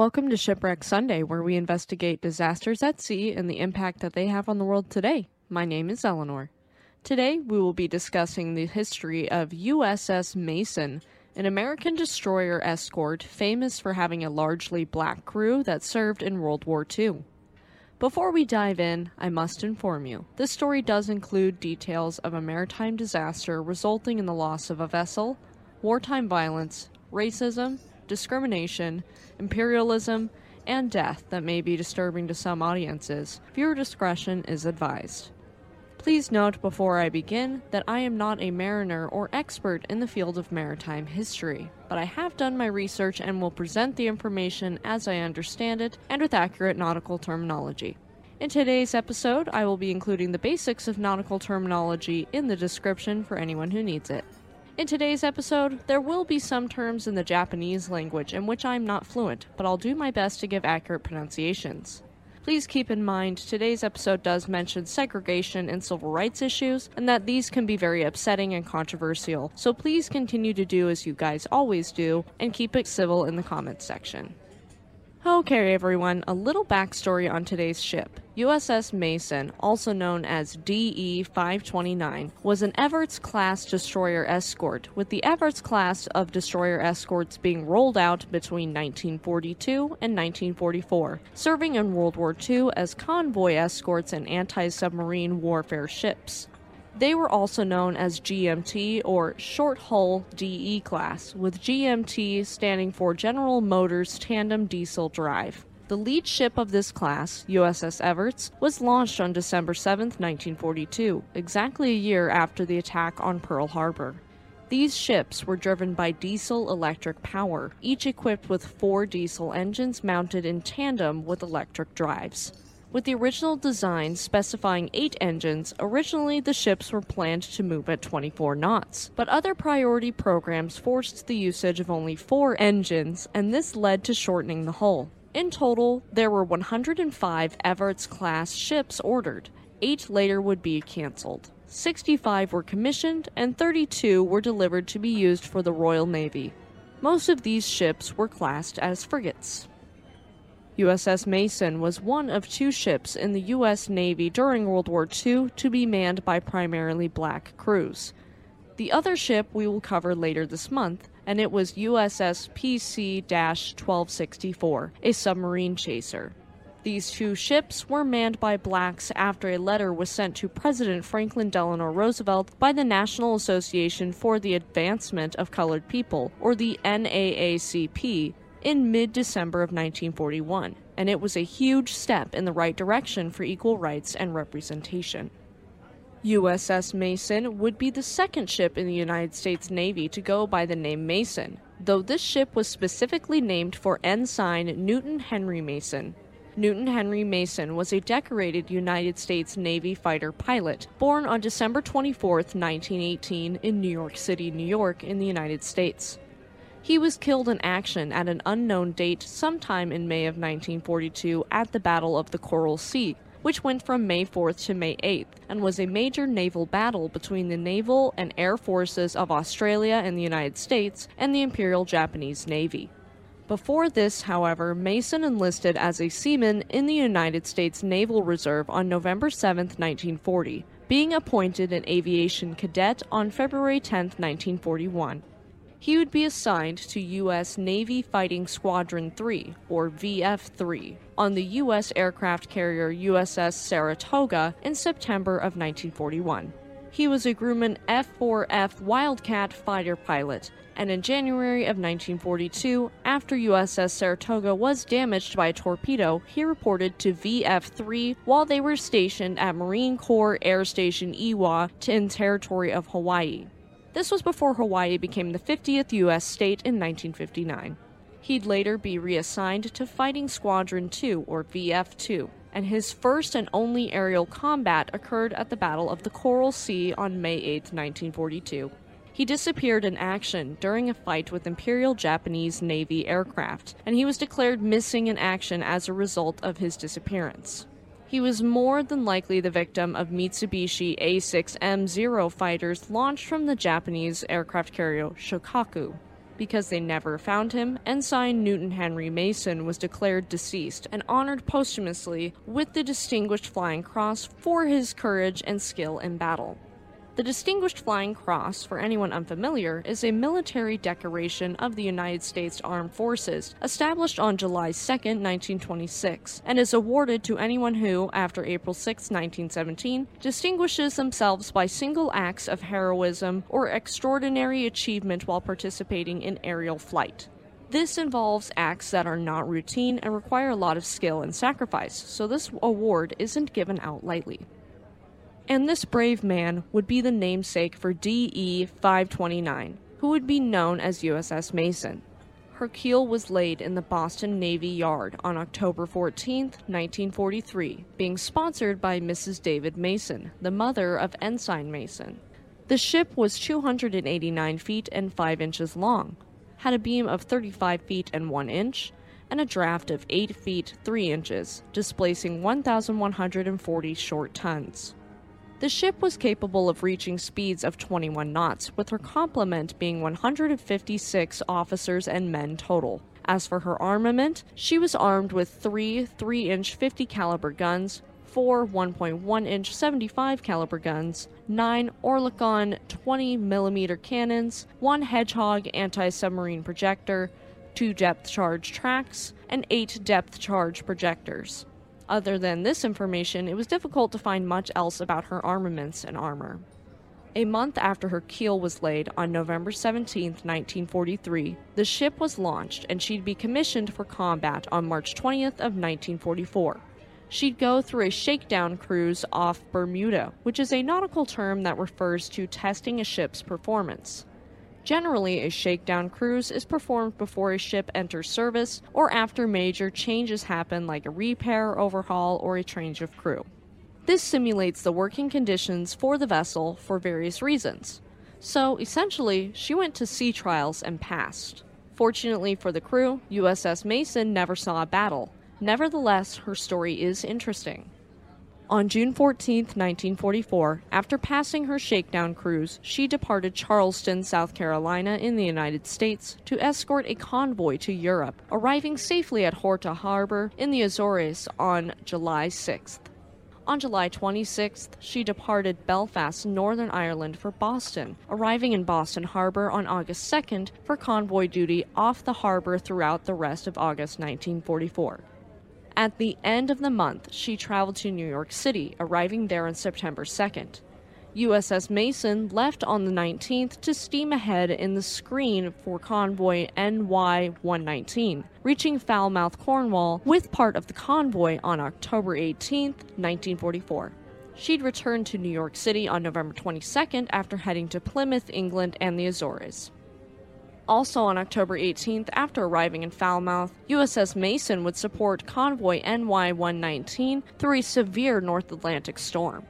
Welcome to Shipwreck Sunday, where we investigate disasters at sea and the impact that they have on the world today. My name is Eleanor. Today, we will be discussing the history of USS Mason, an American destroyer escort famous for having a largely black crew that served in World War II. Before we dive in, I must inform you this story does include details of a maritime disaster resulting in the loss of a vessel, wartime violence, racism, discrimination, imperialism, and death that may be disturbing to some audiences. Viewer discretion is advised. Please note before I begin that I am not a mariner or expert in the field of maritime history, but I have done my research and will present the information as I understand it and with accurate nautical terminology. In today's episode, I will be including the basics of nautical terminology in the description for anyone who needs it. In today's episode, there will be some terms in the Japanese language in which I'm not fluent, but I'll do my best to give accurate pronunciations. Please keep in mind today's episode does mention segregation and civil rights issues, and that these can be very upsetting and controversial, so please continue to do as you guys always do and keep it civil in the comments section. Okay, everyone, a little backstory on today's ship. USS Mason, also known as DE 529, was an Evarts class destroyer escort, with the Evarts class of destroyer escorts being rolled out between 1942 and 1944, serving in World War II as convoy escorts and anti submarine warfare ships. They were also known as GMT or Short Hull DE class, with GMT standing for General Motors Tandem Diesel Drive. The lead ship of this class, USS Evarts, was launched on December 7, 1942, exactly a year after the attack on Pearl Harbor. These ships were driven by diesel electric power, each equipped with four diesel engines mounted in tandem with electric drives. With the original design specifying eight engines, originally the ships were planned to move at 24 knots, but other priority programs forced the usage of only four engines, and this led to shortening the hull. In total, there were 105 Evarts class ships ordered. Eight later would be cancelled. 65 were commissioned, and 32 were delivered to be used for the Royal Navy. Most of these ships were classed as frigates. USS Mason was one of two ships in the U.S. Navy during World War II to be manned by primarily black crews. The other ship we will cover later this month, and it was USS PC 1264, a submarine chaser. These two ships were manned by blacks after a letter was sent to President Franklin Delano Roosevelt by the National Association for the Advancement of Colored People, or the NAACP, in mid December of 1941, and it was a huge step in the right direction for equal rights and representation. USS Mason would be the second ship in the United States Navy to go by the name Mason, though this ship was specifically named for Ensign Newton Henry Mason. Newton Henry Mason was a decorated United States Navy fighter pilot born on December 24, 1918, in New York City, New York, in the United States. He was killed in action at an unknown date sometime in May of 1942 at the Battle of the Coral Sea, which went from May 4th to May 8th and was a major naval battle between the naval and air forces of Australia and the United States and the Imperial Japanese Navy. Before this, however, Mason enlisted as a seaman in the United States Naval Reserve on November 7, 1940, being appointed an aviation cadet on February 10, 1941 he would be assigned to U.S. Navy Fighting Squadron 3, or VF 3, on the U.S. aircraft carrier USS Saratoga in September of 1941. He was a Grumman F 4F Wildcat fighter pilot, and in January of 1942, after USS Saratoga was damaged by a torpedo, he reported to VF 3 while they were stationed at Marine Corps Air Station Ewa in territory of Hawaii. This was before Hawaii became the 50th U.S. state in 1959. He'd later be reassigned to Fighting Squadron 2, or VF 2, and his first and only aerial combat occurred at the Battle of the Coral Sea on May 8, 1942. He disappeared in action during a fight with Imperial Japanese Navy aircraft, and he was declared missing in action as a result of his disappearance. He was more than likely the victim of Mitsubishi A6M Zero fighters launched from the Japanese aircraft carrier Shokaku. Because they never found him, Ensign Newton Henry Mason was declared deceased and honored posthumously with the Distinguished Flying Cross for his courage and skill in battle. The Distinguished Flying Cross, for anyone unfamiliar, is a military decoration of the United States Armed Forces, established on July 2, 1926, and is awarded to anyone who, after April 6, 1917, distinguishes themselves by single acts of heroism or extraordinary achievement while participating in aerial flight. This involves acts that are not routine and require a lot of skill and sacrifice, so this award isn't given out lightly and this brave man would be the namesake for DE 529, who would be known as USS Mason. Her keel was laid in the Boston Navy Yard on October 14, 1943, being sponsored by Mrs. David Mason, the mother of Ensign Mason. The ship was 289 feet and 5 inches long, had a beam of 35 feet and 1 inch, and a draft of 8 feet 3 inches, displacing 1,140 short tons. The ship was capable of reaching speeds of 21 knots, with her complement being 156 officers and men total. As for her armament, she was armed with three 3-inch 50 caliber guns, four 1.1 inch 75 caliber guns, nine Oerlikon 20 millimeter cannons, one Hedgehog anti-submarine projector, two depth charge tracks, and eight depth charge projectors. Other than this information, it was difficult to find much else about her armaments and armor. A month after her keel was laid on November 17, 1943, the ship was launched and she'd be commissioned for combat on March 20th of 1944. She'd go through a shakedown cruise off Bermuda, which is a nautical term that refers to testing a ship's performance. Generally, a shakedown cruise is performed before a ship enters service or after major changes happen, like a repair, overhaul, or a change of crew. This simulates the working conditions for the vessel for various reasons. So, essentially, she went to sea trials and passed. Fortunately for the crew, USS Mason never saw a battle. Nevertheless, her story is interesting. On June 14, 1944, after passing her shakedown cruise, she departed Charleston, South Carolina, in the United States to escort a convoy to Europe, arriving safely at Horta Harbor in the Azores on July 6th. On July 26th, she departed Belfast, Northern Ireland for Boston, arriving in Boston Harbor on August 2nd for convoy duty off the harbor throughout the rest of August 1944. At the end of the month, she traveled to New York City, arriving there on September 2nd. USS Mason left on the 19th to steam ahead in the screen for convoy NY 119, reaching Falmouth, Cornwall, with part of the convoy on October 18, 1944. She'd returned to New York City on November 22nd after heading to Plymouth, England, and the Azores. Also on October 18th, after arriving in Falmouth, USS Mason would support convoy NY 119 through a severe North Atlantic storm.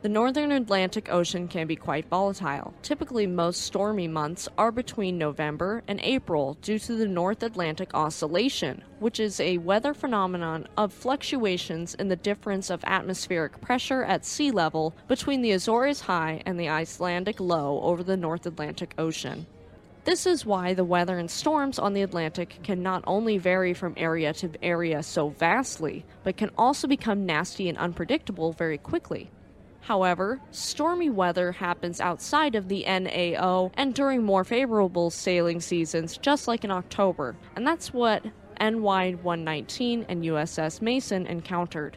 The northern Atlantic Ocean can be quite volatile. Typically, most stormy months are between November and April due to the North Atlantic Oscillation, which is a weather phenomenon of fluctuations in the difference of atmospheric pressure at sea level between the Azores High and the Icelandic Low over the North Atlantic Ocean. This is why the weather and storms on the Atlantic can not only vary from area to area so vastly, but can also become nasty and unpredictable very quickly. However, stormy weather happens outside of the NAO and during more favorable sailing seasons, just like in October, and that's what NY 119 and USS Mason encountered.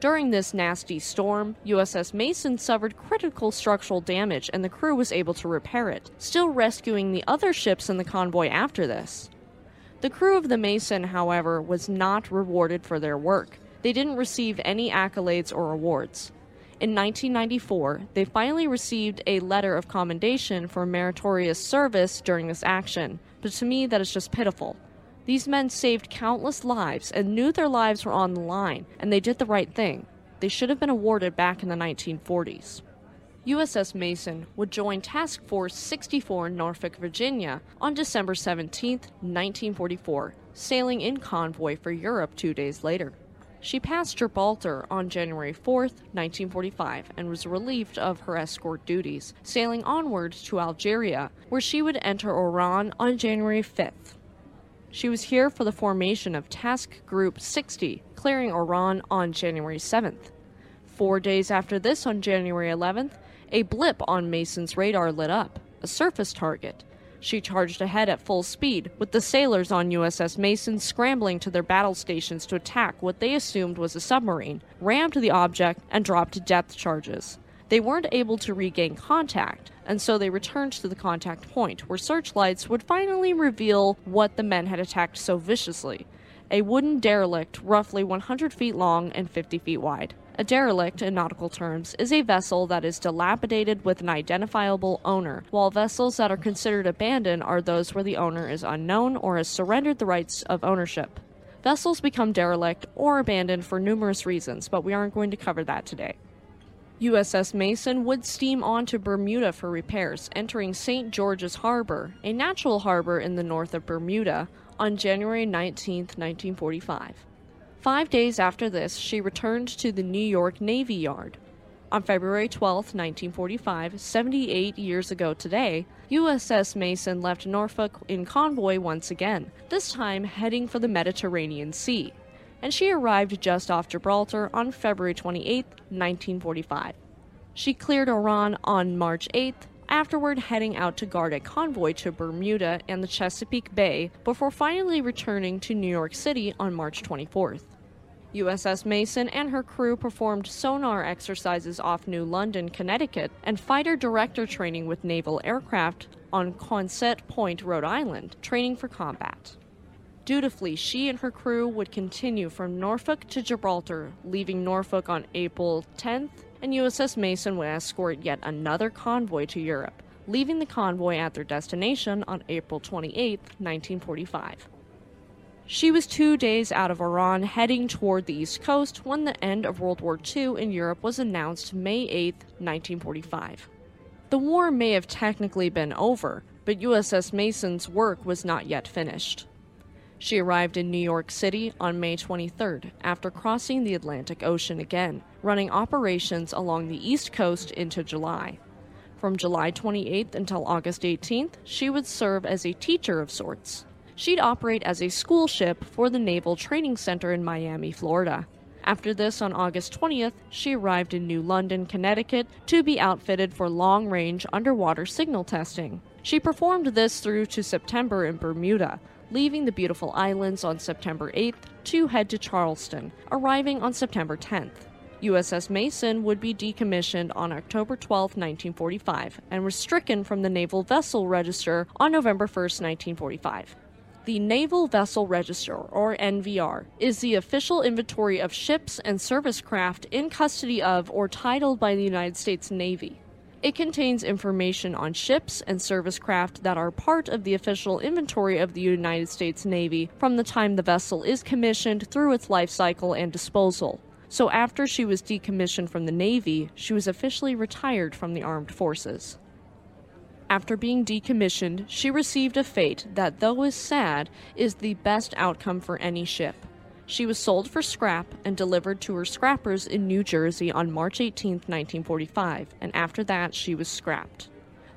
During this nasty storm, USS Mason suffered critical structural damage and the crew was able to repair it, still rescuing the other ships in the convoy after this. The crew of the Mason, however, was not rewarded for their work. They didn't receive any accolades or awards. In 1994, they finally received a letter of commendation for meritorious service during this action, but to me that is just pitiful. These men saved countless lives and knew their lives were on the line, and they did the right thing. They should have been awarded back in the 1940s. USS Mason would join Task Force 64 in Norfolk, Virginia on December 17, 1944, sailing in convoy for Europe two days later. She passed Gibraltar on January 4, 1945, and was relieved of her escort duties, sailing onward to Algeria, where she would enter Oran on January 5th. She was here for the formation of Task Group 60, clearing Oran on January 7th. Four days after this, on January 11th, a blip on Mason's radar lit up, a surface target. She charged ahead at full speed, with the sailors on USS Mason scrambling to their battle stations to attack what they assumed was a submarine, rammed the object, and dropped depth charges. They weren't able to regain contact, and so they returned to the contact point, where searchlights would finally reveal what the men had attacked so viciously a wooden derelict roughly 100 feet long and 50 feet wide. A derelict, in nautical terms, is a vessel that is dilapidated with an identifiable owner, while vessels that are considered abandoned are those where the owner is unknown or has surrendered the rights of ownership. Vessels become derelict or abandoned for numerous reasons, but we aren't going to cover that today. USS Mason would steam on to Bermuda for repairs, entering St. George's Harbor, a natural harbor in the north of Bermuda, on January 19, 1945. Five days after this, she returned to the New York Navy Yard. On February 12, 1945, 78 years ago today, USS Mason left Norfolk in convoy once again, this time heading for the Mediterranean Sea, and she arrived just off Gibraltar on February 28, 1945. She cleared Oran on March 8th, afterward heading out to guard a convoy to Bermuda and the Chesapeake Bay before finally returning to New York City on March 24th. USS Mason and her crew performed sonar exercises off New London, Connecticut, and fighter director training with naval aircraft on Quonset Point, Rhode Island, training for combat. Dutifully, she and her crew would continue from Norfolk to Gibraltar, leaving Norfolk on April 10th, and USS Mason would escort yet another convoy to Europe, leaving the convoy at their destination on April 28, 1945. She was two days out of Oran heading toward the East Coast when the end of World War II in Europe was announced May 8, 1945. The war may have technically been over, but USS Mason's work was not yet finished. She arrived in New York City on May 23rd after crossing the Atlantic Ocean again, running operations along the East Coast into July. From July 28th until August 18th, she would serve as a teacher of sorts she'd operate as a school ship for the Naval Training Center in Miami, Florida. After this, on August 20th, she arrived in New London, Connecticut to be outfitted for long range underwater signal testing. She performed this through to September in Bermuda, leaving the beautiful islands on September 8th to head to Charleston, arriving on September 10th. USS Mason would be decommissioned on October 12, 1945, and was stricken from the Naval Vessel Register on November 1, 1945. The Naval Vessel Register, or NVR, is the official inventory of ships and service craft in custody of or titled by the United States Navy. It contains information on ships and service craft that are part of the official inventory of the United States Navy from the time the vessel is commissioned through its life cycle and disposal. So, after she was decommissioned from the Navy, she was officially retired from the armed forces. After being decommissioned, she received a fate that, though is sad, is the best outcome for any ship. She was sold for scrap and delivered to her scrappers in New Jersey on March 18, 1945, and after that she was scrapped.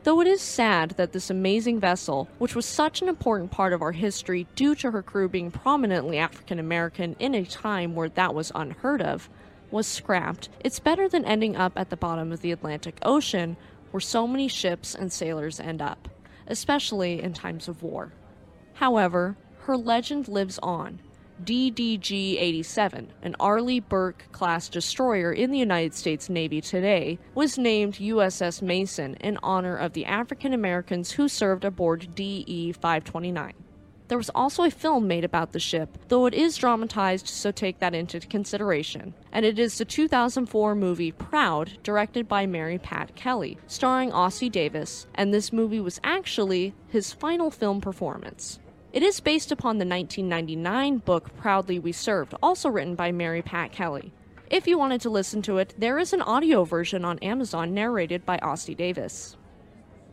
Though it is sad that this amazing vessel, which was such an important part of our history due to her crew being prominently African American in a time where that was unheard of, was scrapped, it's better than ending up at the bottom of the Atlantic Ocean where so many ships and sailors end up, especially in times of war. However, her legend lives on. DDG 87, an Arleigh Burke class destroyer in the United States Navy today, was named USS Mason in honor of the African Americans who served aboard DE 529. There was also a film made about the ship, though it is dramatized, so take that into consideration. And it is the 2004 movie Proud, directed by Mary Pat Kelly, starring Ossie Davis, and this movie was actually his final film performance. It is based upon the 1999 book Proudly We Served, also written by Mary Pat Kelly. If you wanted to listen to it, there is an audio version on Amazon narrated by Ossie Davis.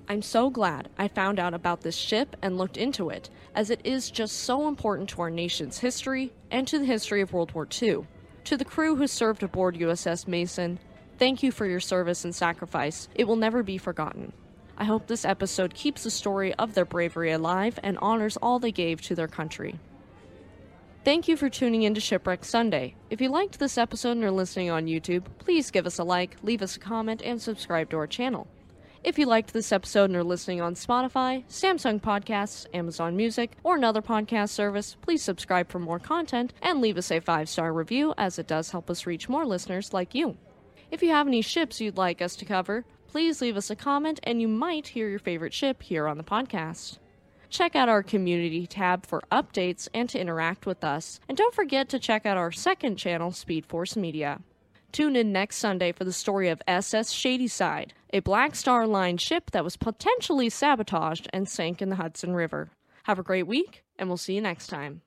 I'm so glad I found out about this ship and looked into it, as it is just so important to our nation's history and to the history of World War II. To the crew who served aboard USS Mason, thank you for your service and sacrifice. It will never be forgotten. I hope this episode keeps the story of their bravery alive and honors all they gave to their country. Thank you for tuning in to Shipwreck Sunday. If you liked this episode and are listening on YouTube, please give us a like, leave us a comment, and subscribe to our channel. If you liked this episode and are listening on Spotify, Samsung Podcasts, Amazon Music, or another podcast service, please subscribe for more content and leave us a five star review as it does help us reach more listeners like you. If you have any ships you'd like us to cover, please leave us a comment and you might hear your favorite ship here on the podcast. Check out our community tab for updates and to interact with us. And don't forget to check out our second channel, Speed Force Media. Tune in next Sunday for the story of SS Shadyside, a Black Star Line ship that was potentially sabotaged and sank in the Hudson River. Have a great week, and we'll see you next time.